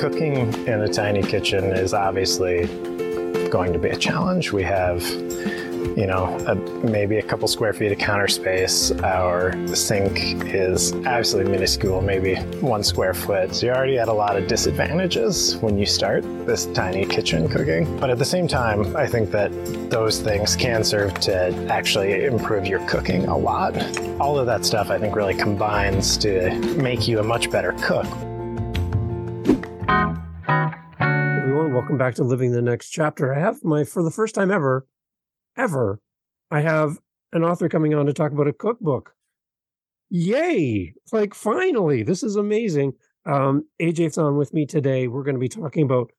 cooking in a tiny kitchen is obviously going to be a challenge. We have you know, a, maybe a couple square feet of counter space. Our sink is absolutely minuscule, maybe one square foot. So you're already at a lot of disadvantages when you start this tiny kitchen cooking. But at the same time, I think that those things can serve to actually improve your cooking a lot. All of that stuff, I think, really combines to make you a much better cook. Back to Living the Next Chapter. I have my, for the first time ever, ever, I have an author coming on to talk about a cookbook. Yay! Like, finally, this is amazing. Um, AJ's on with me today. We're going to be talking about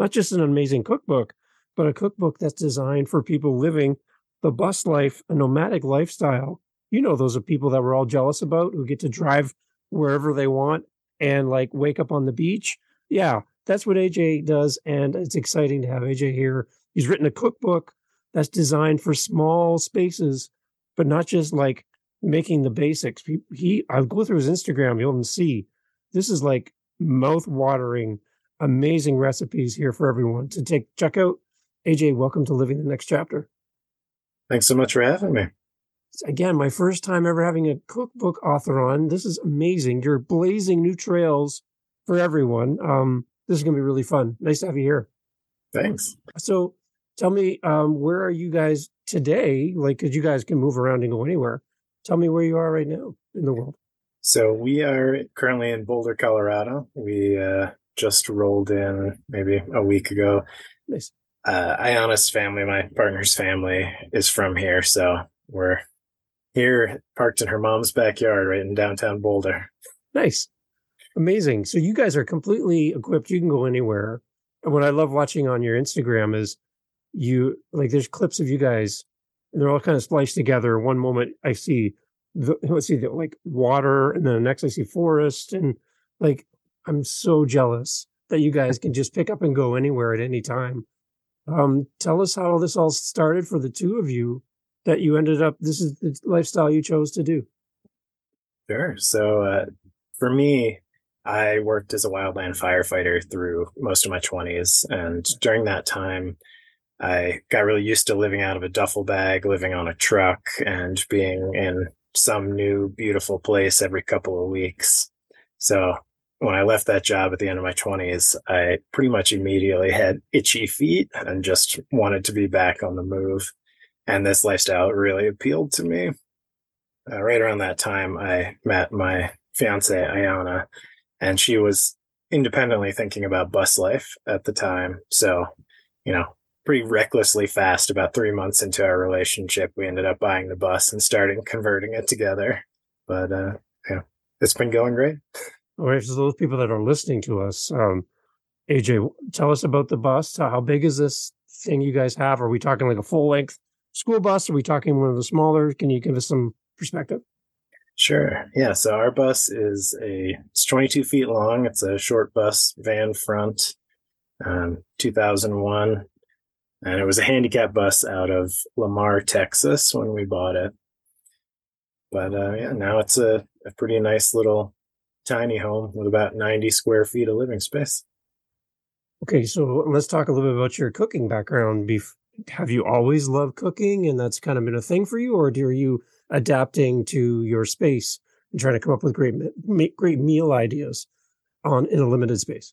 not just an amazing cookbook, but a cookbook that's designed for people living the bus life, a nomadic lifestyle. You know, those are people that we're all jealous about who get to drive wherever they want and like wake up on the beach. Yeah, that's what AJ does. And it's exciting to have AJ here. He's written a cookbook that's designed for small spaces, but not just like making the basics. He, he I'll go through his Instagram, you'll see this is like mouth watering, amazing recipes here for everyone to take. Check out AJ. Welcome to Living the Next Chapter. Thanks so much for having me. Again, my first time ever having a cookbook author on. This is amazing. You're blazing new trails for everyone. Um, this is going to be really fun. Nice to have you here. Thanks. So, tell me um, where are you guys today like because you guys can move around and go anywhere tell me where you are right now in the world so we are currently in boulder colorado we uh, just rolled in maybe a week ago nice uh, Ayana's family, my partner's family, is from here, so we're here parked in her mom's backyard, right in downtown Boulder. Nice, amazing. So you guys are completely equipped. You can go anywhere. And what I love watching on your Instagram is you like there's clips of you guys and they're all kind of spliced together. One moment I see the let's see the, like water, and then the next I see forest, and like I'm so jealous that you guys can just pick up and go anywhere at any time. Um, tell us how this all started for the two of you. That you ended up. This is the lifestyle you chose to do. Sure. So uh, for me, I worked as a wildland firefighter through most of my 20s. And during that time, I got really used to living out of a duffel bag, living on a truck, and being in some new beautiful place every couple of weeks. So when I left that job at the end of my 20s, I pretty much immediately had itchy feet and just wanted to be back on the move. And this lifestyle really appealed to me. Uh, right around that time, I met my fiance, Ayana, and she was independently thinking about bus life at the time. So, you know, pretty recklessly fast about three months into our relationship we ended up buying the bus and starting converting it together. But uh yeah it's been going great. All right for those people that are listening to us um aj tell us about the bus. How big is this thing you guys have? Are we talking like a full length school bus? Are we talking one of the smaller? Can you give us some perspective Sure. Yeah. So our bus is a it's 22 feet long. It's a short bus van front, um, 2001 and it was a handicap bus out of Lamar, Texas, when we bought it. But uh, yeah, now it's a, a pretty nice little tiny home with about 90 square feet of living space. Okay, so let's talk a little bit about your cooking background. Have you always loved cooking and that's kind of been a thing for you, or do you adapting to your space and trying to come up with great, great meal ideas on in a limited space?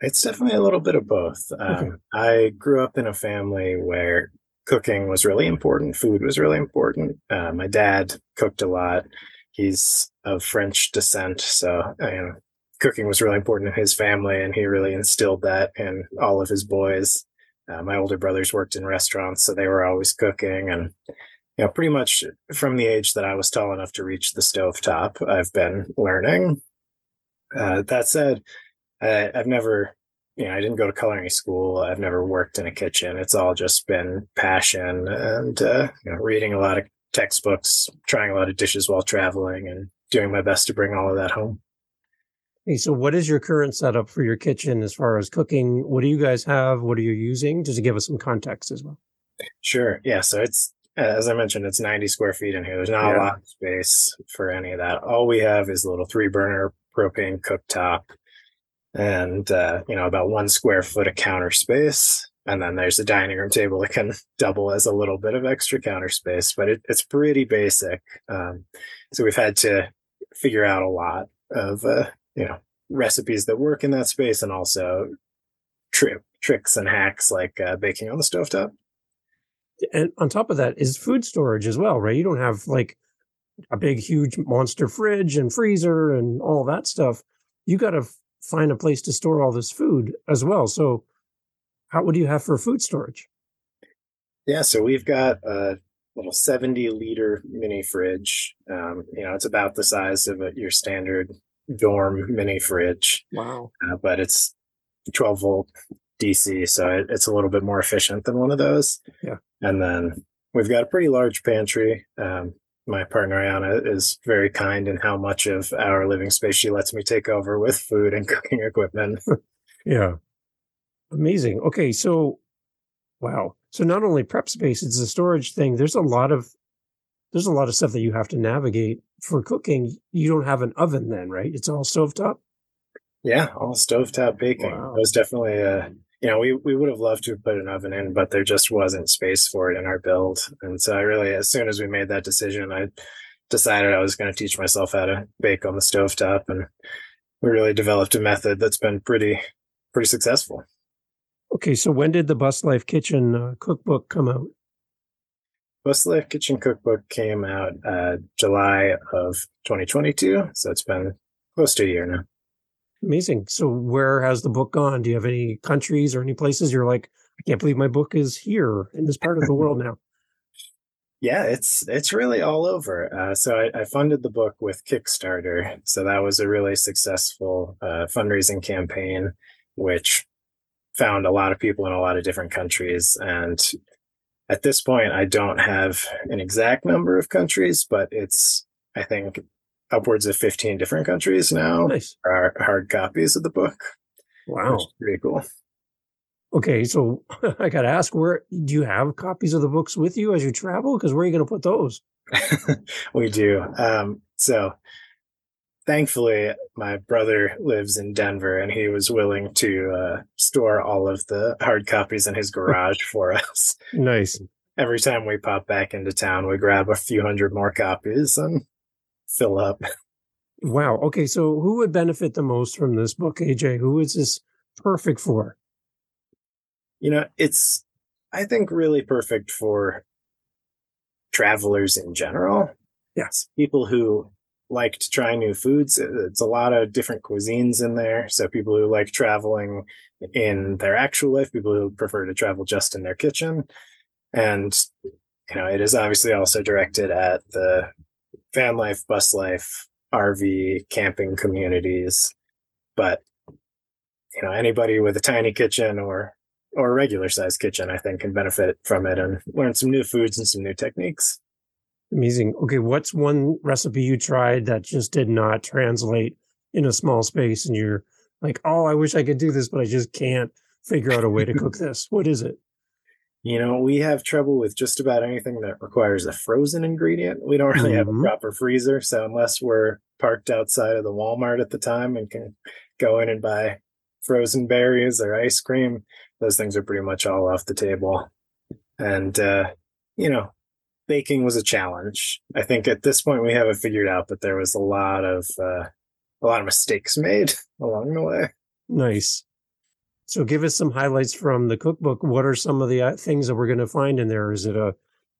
It's definitely a little bit of both. Um. I grew up in a family where cooking was really important, food was really important. Uh, my dad cooked a lot. He's of French descent, so you know, cooking was really important in his family, and he really instilled that in all of his boys. Uh, my older brothers worked in restaurants, so they were always cooking, and you know, pretty much from the age that I was tall enough to reach the stove top, I've been learning. Uh, that said, I, I've never, you know, I didn't go to culinary school. I've never worked in a kitchen. It's all just been passion and uh, you know, reading a lot of textbooks, trying a lot of dishes while traveling, and doing my best to bring all of that home. Hey, so what is your current setup for your kitchen as far as cooking? What do you guys have? What are you using? Just to give us some context as well. Sure. Yeah. So it's as I mentioned, it's 90 square feet in here. There's not yeah. a lot of space for any of that. All we have is a little three burner propane cooktop and uh, you know about one square foot of counter space and then there's a dining room table that can double as a little bit of extra counter space but it, it's pretty basic um, so we've had to figure out a lot of uh, you know recipes that work in that space and also tri- tricks and hacks like uh, baking on the stovetop and on top of that is food storage as well right? You don't have like a big huge monster fridge and freezer and all that stuff. You got to find a place to store all this food as well. So how what do you have for food storage? Yeah so we've got a little 70 liter mini fridge. Um, you know it's about the size of a, your standard dorm mini fridge wow. uh, but it's 12 volt dc so it, it's a little bit more efficient than one of those yeah and then we've got a pretty large pantry um, my partner Ayana is very kind in how much of our living space she lets me take over with food and cooking equipment. yeah. Amazing. Okay, so wow. So not only prep space, it's a storage thing. There's a lot of there's a lot of stuff that you have to navigate for cooking. You don't have an oven then, right? It's all stovetop? Yeah, all stovetop baking. Wow. It was definitely a you know, we, we would have loved to put an oven in, but there just wasn't space for it in our build. And so I really, as soon as we made that decision, I decided I was going to teach myself how to bake on the stovetop. And we really developed a method that's been pretty, pretty successful. Okay. So when did the Bus Life Kitchen uh, cookbook come out? Bus Life Kitchen cookbook came out uh, July of 2022. So it's been close to a year now. Amazing. So where has the book gone? Do you have any countries or any places you're like, I can't believe my book is here in this part of the world now? Yeah, it's it's really all over. Uh, so I, I, funded the book with Kickstarter. So that was a really successful uh, fundraising campaign, which found a lot of people in a lot of different countries. And at this point, I don't have an exact number of countries, but it's I think upwards of 15 different countries now nice. are hard copies of the book. Wow. pretty cool. Okay, so I got to ask, where do you have copies of the books with you as you travel? Because where are you going to put those? we do. Um, so thankfully, my brother lives in Denver and he was willing to uh, store all of the hard copies in his garage for us. Nice. Every time we pop back into town, we grab a few hundred more copies and fill up. Wow. Okay. So who would benefit the most from this book, AJ? Who is this perfect for? You know, it's, I think, really perfect for travelers in general. Yes. People who like to try new foods. Uh, it's a lot of different cuisines in there. So people who like traveling in their actual life, people who prefer to travel just in their kitchen. And, you know, it is obviously also directed at the van life, bus life, RV, camping communities. But you know, anybody with a tiny kitchen or or a regular sized kitchen, I think, can benefit from it and learn some new foods and some new techniques. Amazing. Okay, what's one recipe you tried that just did not translate in a small space, and you're like, "Oh, I wish I could do this, but I just can't figure out a way to cook this." What is it? You know, we have trouble with just about anything that requires a frozen ingredient. We don't really mm-hmm. have a mm-hmm. proper freezer. So unless we're parked outside of the Walmart at the time and can go in and buy frozen berries or ice cream, those things are pretty much all off the table. And, uh, you know, baking was a challenge. I think at this point we have it figured out, but there was a lot of, uh, a lot of mistakes made along the way. Nice. So give us some highlights from the cookbook. What are some of the uh, things that we're going to find in there? Is it a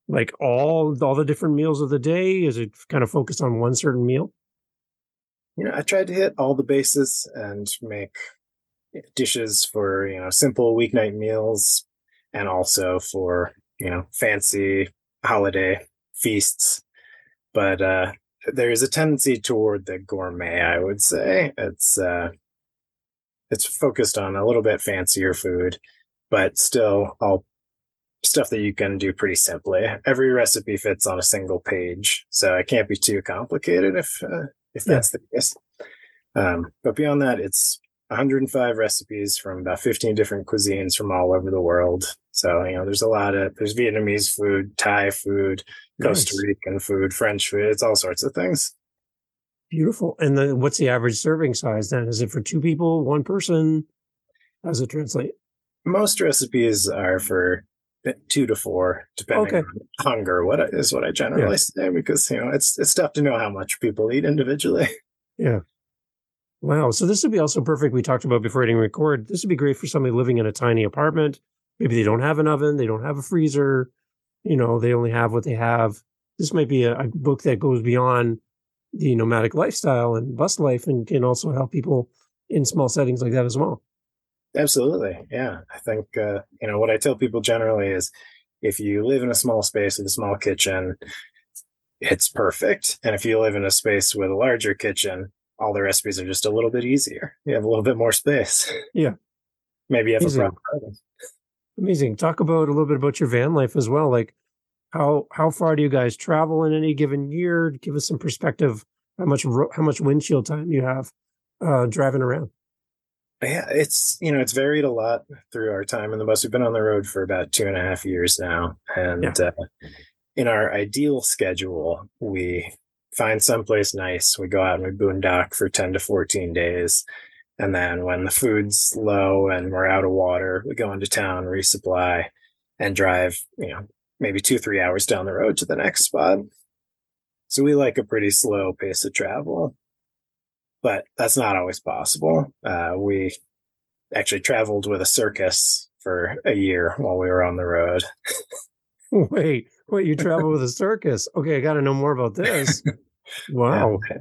like all all the different meals of the day? Is it kind of focused on one certain meal? You know, I tried to hit all the bases and make dishes for, you know, simple weeknight meals and also for, you know, fancy holiday feasts. But uh there's a tendency toward the gourmet, I would say. It's uh it's focused on a little bit fancier food, but still all stuff that you can do pretty simply. Every recipe fits on a single page, so it can't be too complicated if uh, if that's yeah. the case. Um, but beyond that, it's 105 recipes from about 15 different cuisines from all over the world. So you know, there's a lot of there's Vietnamese food, Thai food, nice. Costa Rican food, French food. It's all sorts of things. Beautiful. And then what's the average serving size then? Is it for two people, one person? How does it translate? Most recipes are for two to four, depending okay. on hunger. What is what I generally yeah. say because you know it's it's tough to know how much people eat individually. Yeah. Wow. So this would be also perfect. We talked about before hitting record. This would be great for somebody living in a tiny apartment. Maybe they don't have an oven, they don't have a freezer. You know, they only have what they have. This might be a, a book that goes beyond the nomadic lifestyle and bus life and can also help people in small settings like that as well. Absolutely. Yeah. I think, uh, you know, what I tell people generally is if you live in a small space with a small kitchen, it's perfect. And if you live in a space with a larger kitchen, all the recipes are just a little bit easier. You have a little bit more space. Yeah. Maybe you have Amazing. a problem. Amazing. Talk about a little bit about your van life as well. Like how how far do you guys travel in any given year? Give us some perspective. How much how much windshield time you have uh, driving around? Yeah, it's you know it's varied a lot through our time in the bus. We've been on the road for about two and a half years now, and yeah. uh, in our ideal schedule, we find someplace nice. We go out and we boondock for ten to fourteen days, and then when the food's low and we're out of water, we go into town, resupply, and drive you know maybe two three hours down the road to the next spot. So we like a pretty slow pace of travel but that's not always possible. Uh, we actually traveled with a circus for a year while we were on the road. wait, wait, you travel with a circus? Okay, I got to know more about this. Wow. Yeah,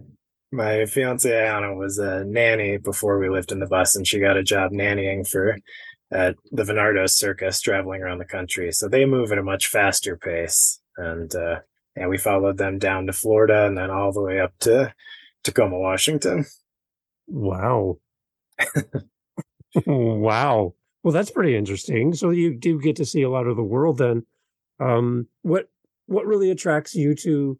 my fiance Ayana was a nanny before we lived in the bus, and she got a job nannying for uh, the Venardos Circus, traveling around the country. So they move at a much faster pace, and uh, and we followed them down to Florida and then all the way up to Tacoma, Washington. Wow. wow. Well, that's pretty interesting. So you do get to see a lot of the world then. Um, what what really attracts you to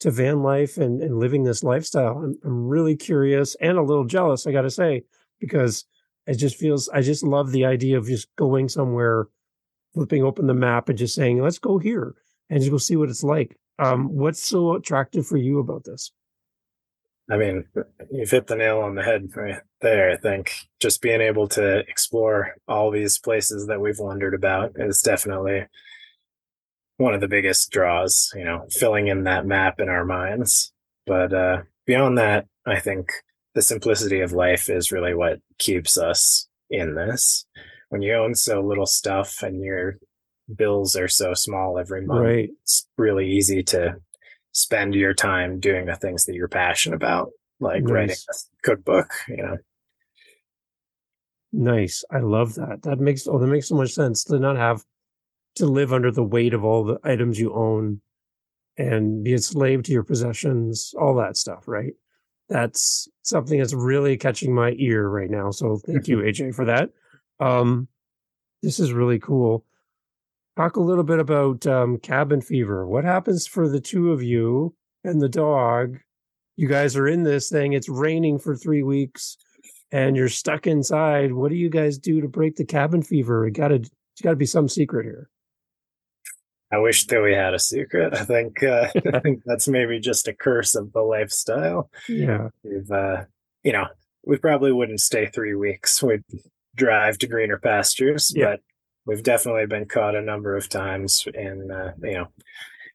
to van life and, and living this lifestyle? I'm, I'm really curious and a little jealous, I gotta say, because it just feels I just love the idea of just going somewhere, flipping open the map and just saying, let's go here and just go see what it's like. Um, what's so attractive for you about this? I mean, you've hit the nail on the head right there. I think just being able to explore all these places that we've wondered about is definitely one of the biggest draws, you know, filling in that map in our minds. But uh, beyond that, I think the simplicity of life is really what keeps us in this. When you own so little stuff and your bills are so small every month, right. it's really easy to spend your time doing the things that you're passionate about, like nice. writing a cookbook, you know. Nice. I love that. That makes oh that makes so much sense to not have to live under the weight of all the items you own and be a slave to your possessions, all that stuff, right? That's something that's really catching my ear right now. So thank you, AJ, for that. Um, this is really cool. Talk a little bit about um, cabin fever. What happens for the two of you and the dog? You guys are in this thing. It's raining for three weeks, and you're stuck inside. What do you guys do to break the cabin fever? It got to, it's got to be some secret here. I wish that we had a secret. I think uh, I think that's maybe just a curse of the lifestyle. Yeah, we've uh, you know we probably wouldn't stay three weeks. We'd drive to greener pastures, yeah. but we've definitely been caught a number of times in uh, you know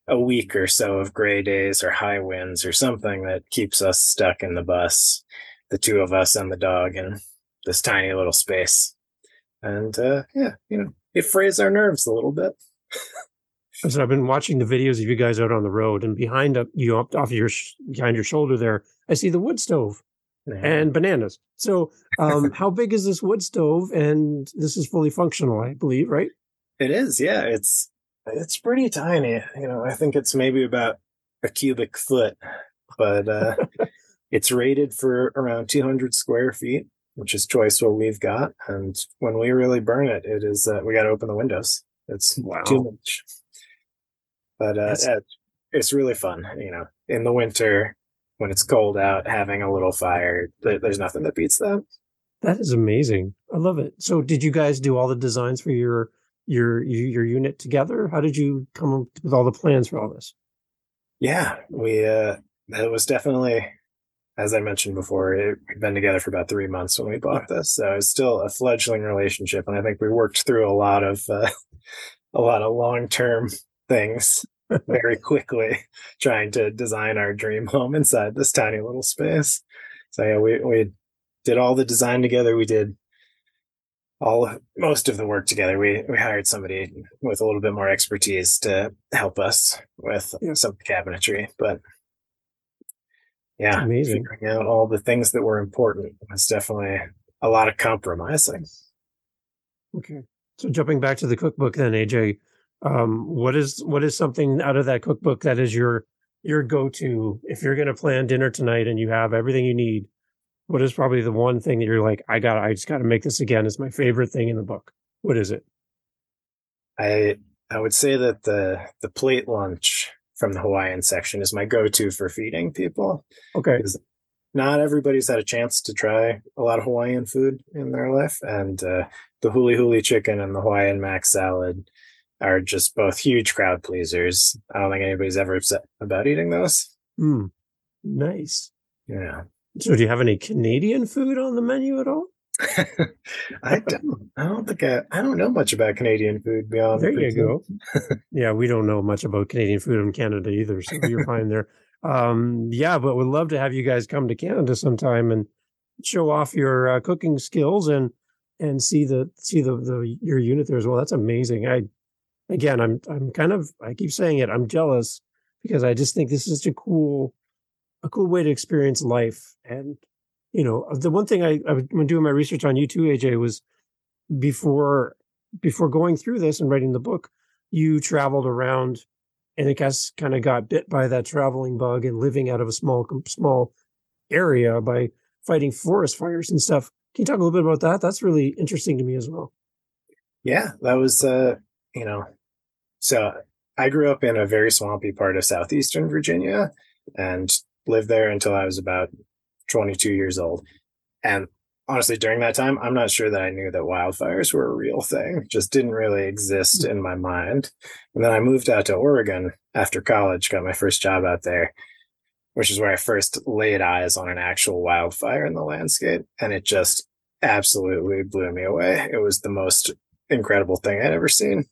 a week or so of gray days or high winds or something that keeps us stuck in the bus the two of us and the dog in this tiny little space and uh, yeah you know it frays our nerves a little bit so I've been watching the videos of you guys out on the road, and behind you, up off your behind your shoulder there, I see the wood stove and bananas. So, um, how big is this wood stove? And this is fully functional, I believe, right? It is. Yeah, it's it's pretty tiny. You know, I think it's maybe about a cubic foot, but uh, it's rated for around 200 square feet, which is twice what we've got. And when we really burn it, it is uh, we got to open the windows. It's wow. too much. But uh, it's really fun. You know, in the winter, when it's cold out, having a little fire, there's nothing that beats that. That is amazing. I love it. So, did you guys do all the designs for your your your unit together? How did you come up with all the plans for all this? Yeah, we uh it was definitely as I mentioned before, it, we've been together for about three months when we bought this, so it's still a fledgling relationship, and I think we worked through a lot of uh, a lot of long term things very quickly, trying to design our dream home inside this tiny little space. So yeah, we we did all the design together. We did all most of the work together. We we hired somebody with a little bit more expertise to help us with Yeah. some cabinetry, but yeah, Amazing. figuring out all the things that were important was definitely a lot of compromising. Okay. So jumping back to the cookbook then, AJ, um, what is what is something out of that cookbook that is your your go-to if you're gonna plan dinner tonight and you have everything you need? What is probably the one thing that you're like, I got I just gotta make this again. It's my favorite thing in the book. What is it? I I would say that the the plate lunch from the Hawaiian section is my go-to for feeding people. Okay. Not everybody's had a chance to try a lot of Hawaiian food in their life, and uh, the huli huli chicken and the Hawaiian mac salad are just both huge crowd pleasers. I don't think anybody's ever upset about eating those. Mm, nice. Yeah, So do you have any Canadian food on the menu at all? I don't. I don't think I. I don't know much about Canadian food beyond. There you go. yeah, we don't know much about Canadian food in Canada either, so you're fine there. Um, yeah, but would love to have you guys come to Canada sometime and show off your uh, cooking skills and and see the see the, the your unit there as well. That's amazing. I again, I'm I'm kind of I keep saying it. I'm jealous because I just think this is such a cool a cool way to experience life. And you know, the one thing I I when doing my research on you too, AJ, was before before going through this and writing the book, you traveled around and I guess kind of got bit by that traveling bug and living out of a small small area by fighting forest fires and stuff. Can you talk a little bit about that? That's really interesting to me as well. Yeah, that was uh, you know, so I grew up in a very swampy part of southeastern Virginia and lived there until I was about 22 years old. And honestly, during that time, I'm not sure that I knew that wildfires were a real thing. Just didn't really exist hmm. in my mind. And then I moved out to Oregon after college, got my first job out there, which is where I first laid eyes on an actual wildfire in the landscape. And it just absolutely blew me away. It was the most incredible thing I'd ever seen.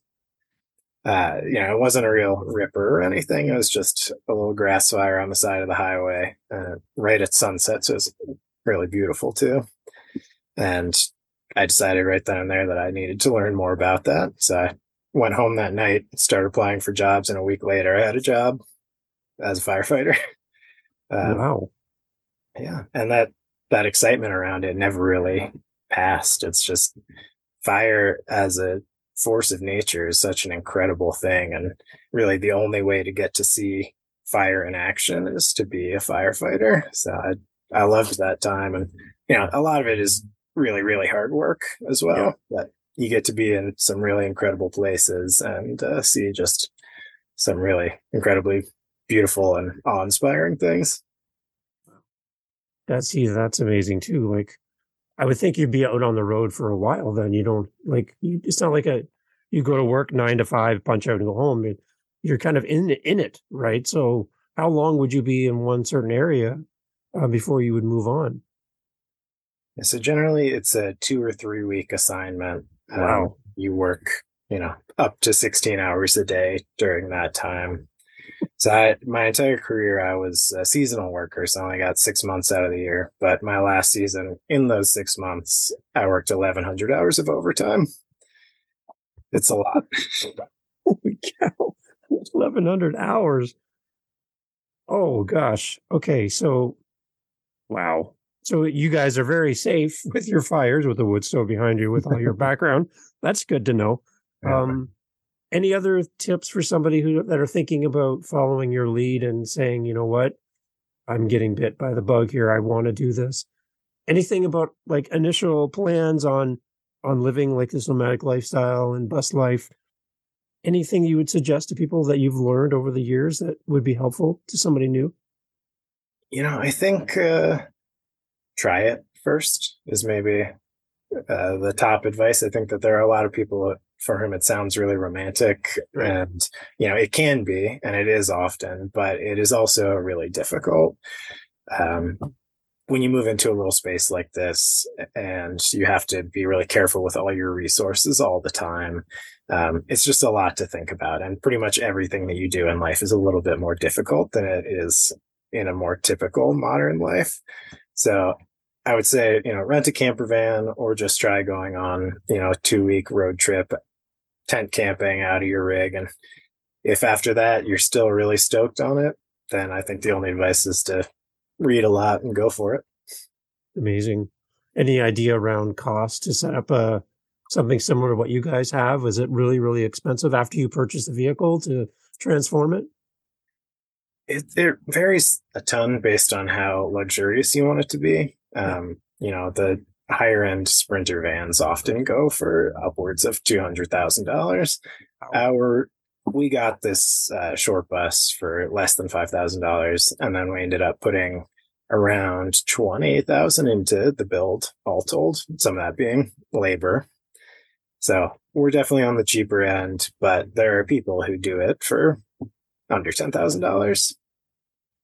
Uh, you know, it wasn't a real ripper or anything. It was just a little grass fire on the side of the highway, uh, right at sunset. So it was really beautiful too. And I decided right then and there that I needed to learn more about that. So I went home that night, started applying for jobs, and a week later, I had a job as a firefighter. Um, wow. yeah, and that that excitement around it never really passed. It's just fire as a force of nature is such an incredible thing, and really the only way to get to see fire in action is to be a firefighter. So I I loved that time, and you know a lot of it is really really hard work as well. But you get to be in some really incredible places and uh, see just some really incredibly beautiful and awe-inspiring things. That's see, that's amazing too. Like I would think you'd be out on the road for a while then. You don't like you, it's not like a you go to work nine to five, punch out and go home. It, you're kind of in in it, right? So how long would you be in one certain area uh, before you would move on? So generally, it's a two or three week assignment. Um, Wow. you work, you know, up to 16 hours a day during that time. So I, my entire career, I was a seasonal worker, so I only got six months out of the year. But my last season, in those six months, I worked 1,100 hours of overtime. It's a lot. Holy cow. 1100 hours. Oh gosh. Okay. So, wow. So you guys are very safe with your fires, with the wood stove behind you, with all your background. That's good to know. Um, any other tips for somebody who that are thinking about following your lead and saying, you know what, I'm getting bit by the bug here. I want to do this. Anything about like initial plans on on living like this nomadic lifestyle and bus life? Anything you would suggest to people that you've learned over the years that would be helpful to somebody new? you know, I think uh, try it first is maybe uh, the top advice. I think that there are a lot of people for whom it sounds really romantic, Right. and you know, it can be, and it is often, but it is also really difficult. Um, when you move into a little space like this and you have to be really careful with all your resources all the time, um, it's just a lot to think about. And pretty much everything that you do in life is a little bit more difficult than it is in a more typical modern life. So I would say, you know, rent a camper van or just try going on, you know, a two week road trip, tent camping out of your rig. And if after that you're still really stoked on it, then I think the only advice is to read a lot and go for it. Amazing. Any idea around cost to set up a something similar to what you guys have? Was it really, really expensive after you purchased the vehicle to transform it? It, it varies a ton based on how luxurious you want it to be. Um, you know, the higher end sprinter vans often go for upwards of two hundred thousand dollars. Our we got this uh, short bus for less than five thousand dollars, and then we ended up putting around twenty thousand into the build, all told. Some of that being labor. So we're definitely on the cheaper end, but there are people who do it for under ten thousand dollars.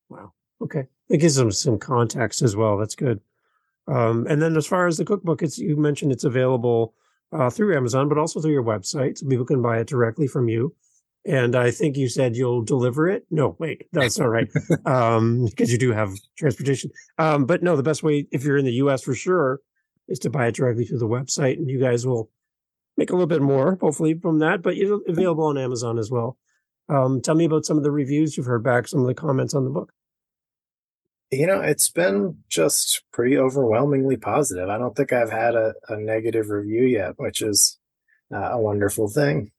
Wow. Okay, it gives them some context as well. That's good. Um, and then as far as the cookbook, it's you mentioned it's available uh, through Amazon, but also through your website, so people can buy it directly from you. And I think you said you'll deliver it. No, wait, that's not right. um, because you do have transportation. Um, but no, the best way, if you're in the US for sure, is to buy it directly through the website and you guys will make a little bit more, hopefully, from that, but it's available on Amazon as well. Um, tell me about some of the reviews you've heard back, some of the comments on the book. You know, it's been just pretty overwhelmingly positive. I don't think I've had a, a negative review yet, which is uh, a wonderful thing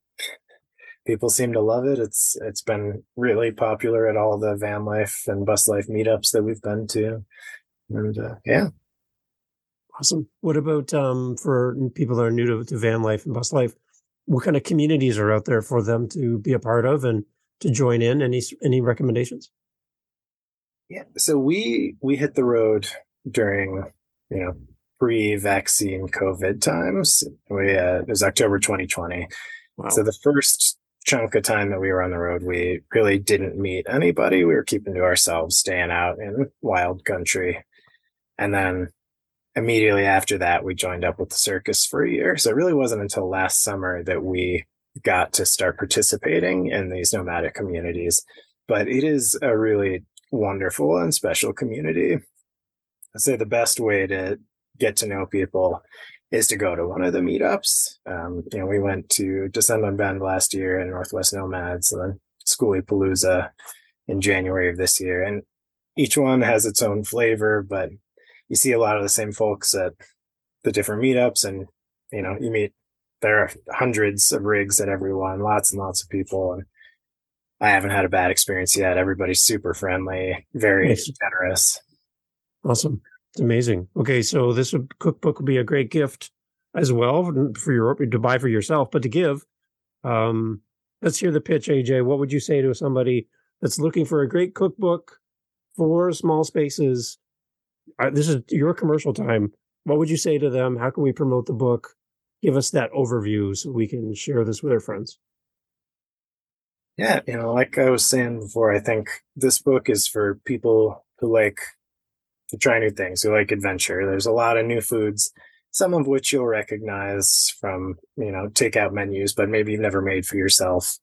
people seem to love it. It's it's been really popular at all the van life and bus life meetups that we've been to, and uh, yeah, awesome. What about um, for people that are new to, to van life and bus life? What kind of communities are out there for them to be a part of and to join in? Any any recommendations? Yeah, so we we hit the road during you know pre-vaccine COVID times. We uh, it was October 2020. Wow. So the first chunk of time that we were on the road, we really didn't meet anybody. We were keeping to ourselves, staying out in wild country. And then immediately after that, we joined up with the circus for a year. So it really wasn't until last summer that we got to start participating in these nomadic communities. But it is a really wonderful and special community. I'd say the best way to get to know people is to go to one of the meetups. Um, you know, we went to Descend on Bend last year and Northwest Nomads and then Schoolie Palooza in January of this year. And each one has its own flavor, but you see a lot of the same folks at the different meetups and, you know, you meet, there are hundreds of rigs at every one, lots and lots of people. And I haven't had a bad experience yet. Everybody's super friendly, very nice. generous. Awesome. It's amazing. Okay, so this cookbook would be a great gift as well for your to buy for yourself, but to give. Um, let's hear the pitch, AJ. What would you say to somebody that's looking for a great cookbook for small spaces? Uh, this is your commercial time. What would you say to them? How can we promote the book? Give us that overview so we can share this with our friends. Yeah, you know, like I was saying before, I think this book is for people who like to try new things, who like adventure. There's a lot of new foods, some of which you'll recognize from, you know, takeout menus, but maybe you've never made for yourself.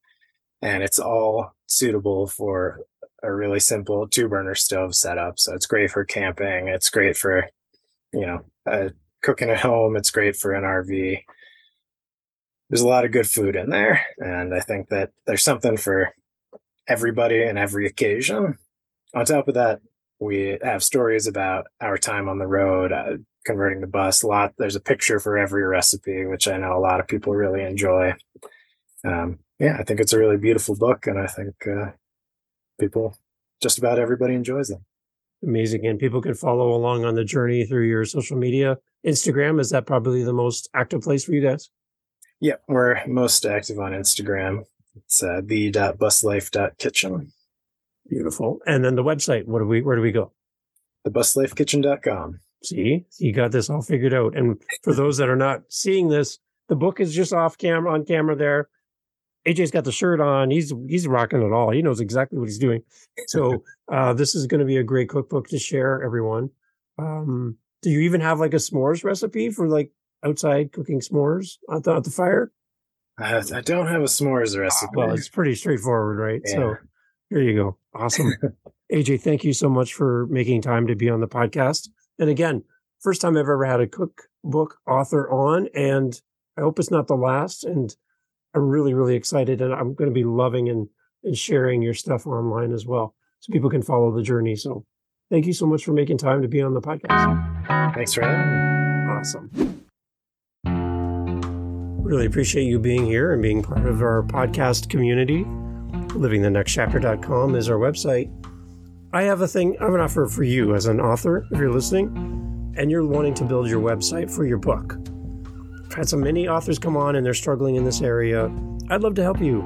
And it's all suitable for a really simple two burner stove setup. So it's great for camping. It's great for, you know, uh, cooking at home. It's great for an RV. There's a lot of good food in there. And I think that there's something for everybody and every occasion. On top of that, we have stories about our time on the road, uh, converting the bus. A lot. There's a picture for every recipe, which I know a lot of people really enjoy. Um, yeah, I think it's a really beautiful book, and I think uh, people, just about everybody, enjoys it. Amazing, and people can follow along on the journey through your social media. Instagram is that probably the most active place for you guys? Yeah, we're most active on Instagram. It's uh, the.buslife.kitchen. Beautiful. And then the website, what do we where do we go? Thebuslifekitchen.com. See, you got this all figured out. And for those that are not seeing this, the book is just off camera on camera there. AJ's got the shirt on. He's he's rocking it all. He knows exactly what he's doing. So uh, this is going to be a great cookbook to share, everyone. Um, do you even have like a s'mores recipe for like outside cooking s'mores at the, at the fire? Uh, I don't have a s'mores recipe. Well, it's pretty straightforward, right? Yeah. So here you go. Awesome. AJ, thank you so much for making time to be on the podcast. And again, first time I've ever had a cookbook author on, and I hope it's not the last. And I'm really, really excited, and I'm going to be loving and, and sharing your stuff online as well, so people can follow the journey. So, thank you so much for making time to be on the podcast. Thanks for having me. Awesome. Really appreciate you being here and being part of our podcast community. LivingTheNextChapter.com is our website. I have a thing, I have an offer for you as an author, if you're listening, and you're wanting to build your website for your book. I've had so many authors come on and they're struggling in this area. I'd love to help you.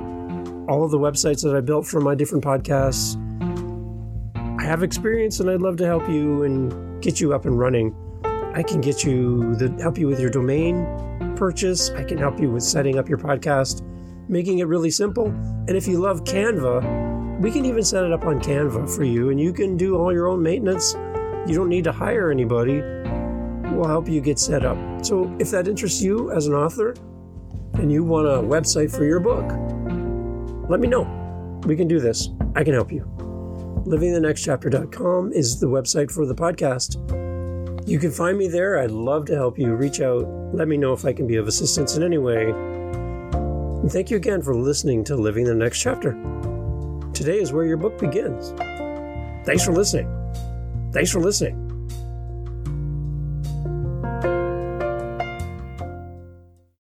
All of the websites that I built for my different podcasts, I have experience and I'd love to help you and get you up and running. I can get you the help you with your domain purchase. I can help you with setting up your podcast, making it really simple. And if you love Canva, we can even set it up on Canva for you and you can do all your own maintenance. You don't need to hire anybody. We'll help you get set up. So if that interests you as an author and you want a website for your book, let me know. We can do this. I can help you. LivingTheNextChapter.com is the website for the podcast. You can find me there. I'd love to help you. Reach out. Let me know if I can be of assistance in any way. And thank you again for listening to Living the Next Chapter. Today is where your book begins. Thanks for listening. Thanks for listening.